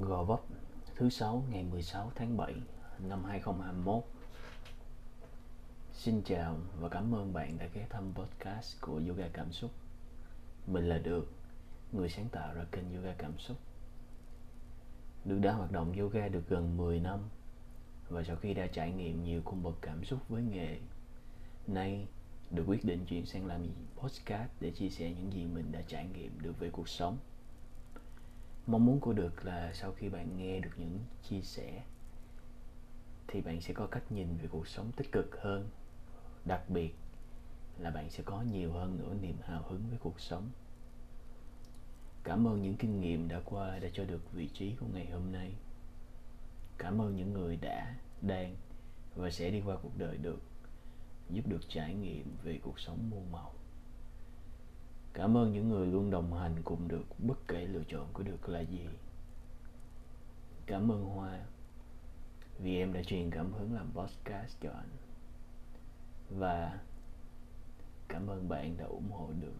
Gò Vấp thứ sáu ngày 16 tháng 7 năm 2021 Xin chào và cảm ơn bạn đã ghé thăm podcast của Yoga Cảm Xúc. Mình là Được, người sáng tạo ra kênh Yoga Cảm Xúc. Được đã hoạt động yoga được gần 10 năm Và sau khi đã trải nghiệm nhiều cung bậc cảm xúc với nghề Nay được quyết định chuyển sang làm podcast để chia sẻ những gì mình đã trải nghiệm được về cuộc sống mong muốn của được là sau khi bạn nghe được những chia sẻ, thì bạn sẽ có cách nhìn về cuộc sống tích cực hơn. Đặc biệt là bạn sẽ có nhiều hơn nữa niềm hào hứng với cuộc sống. Cảm ơn những kinh nghiệm đã qua đã cho được vị trí của ngày hôm nay. Cảm ơn những người đã, đang và sẽ đi qua cuộc đời được, giúp được trải nghiệm về cuộc sống muôn màu. Cảm ơn những người luôn đồng hành cùng được bất kể lựa chọn của được là gì. Cảm ơn Hoa, vì em đã truyền cảm hứng làm podcast cho anh. Và cảm ơn bạn đã ủng hộ được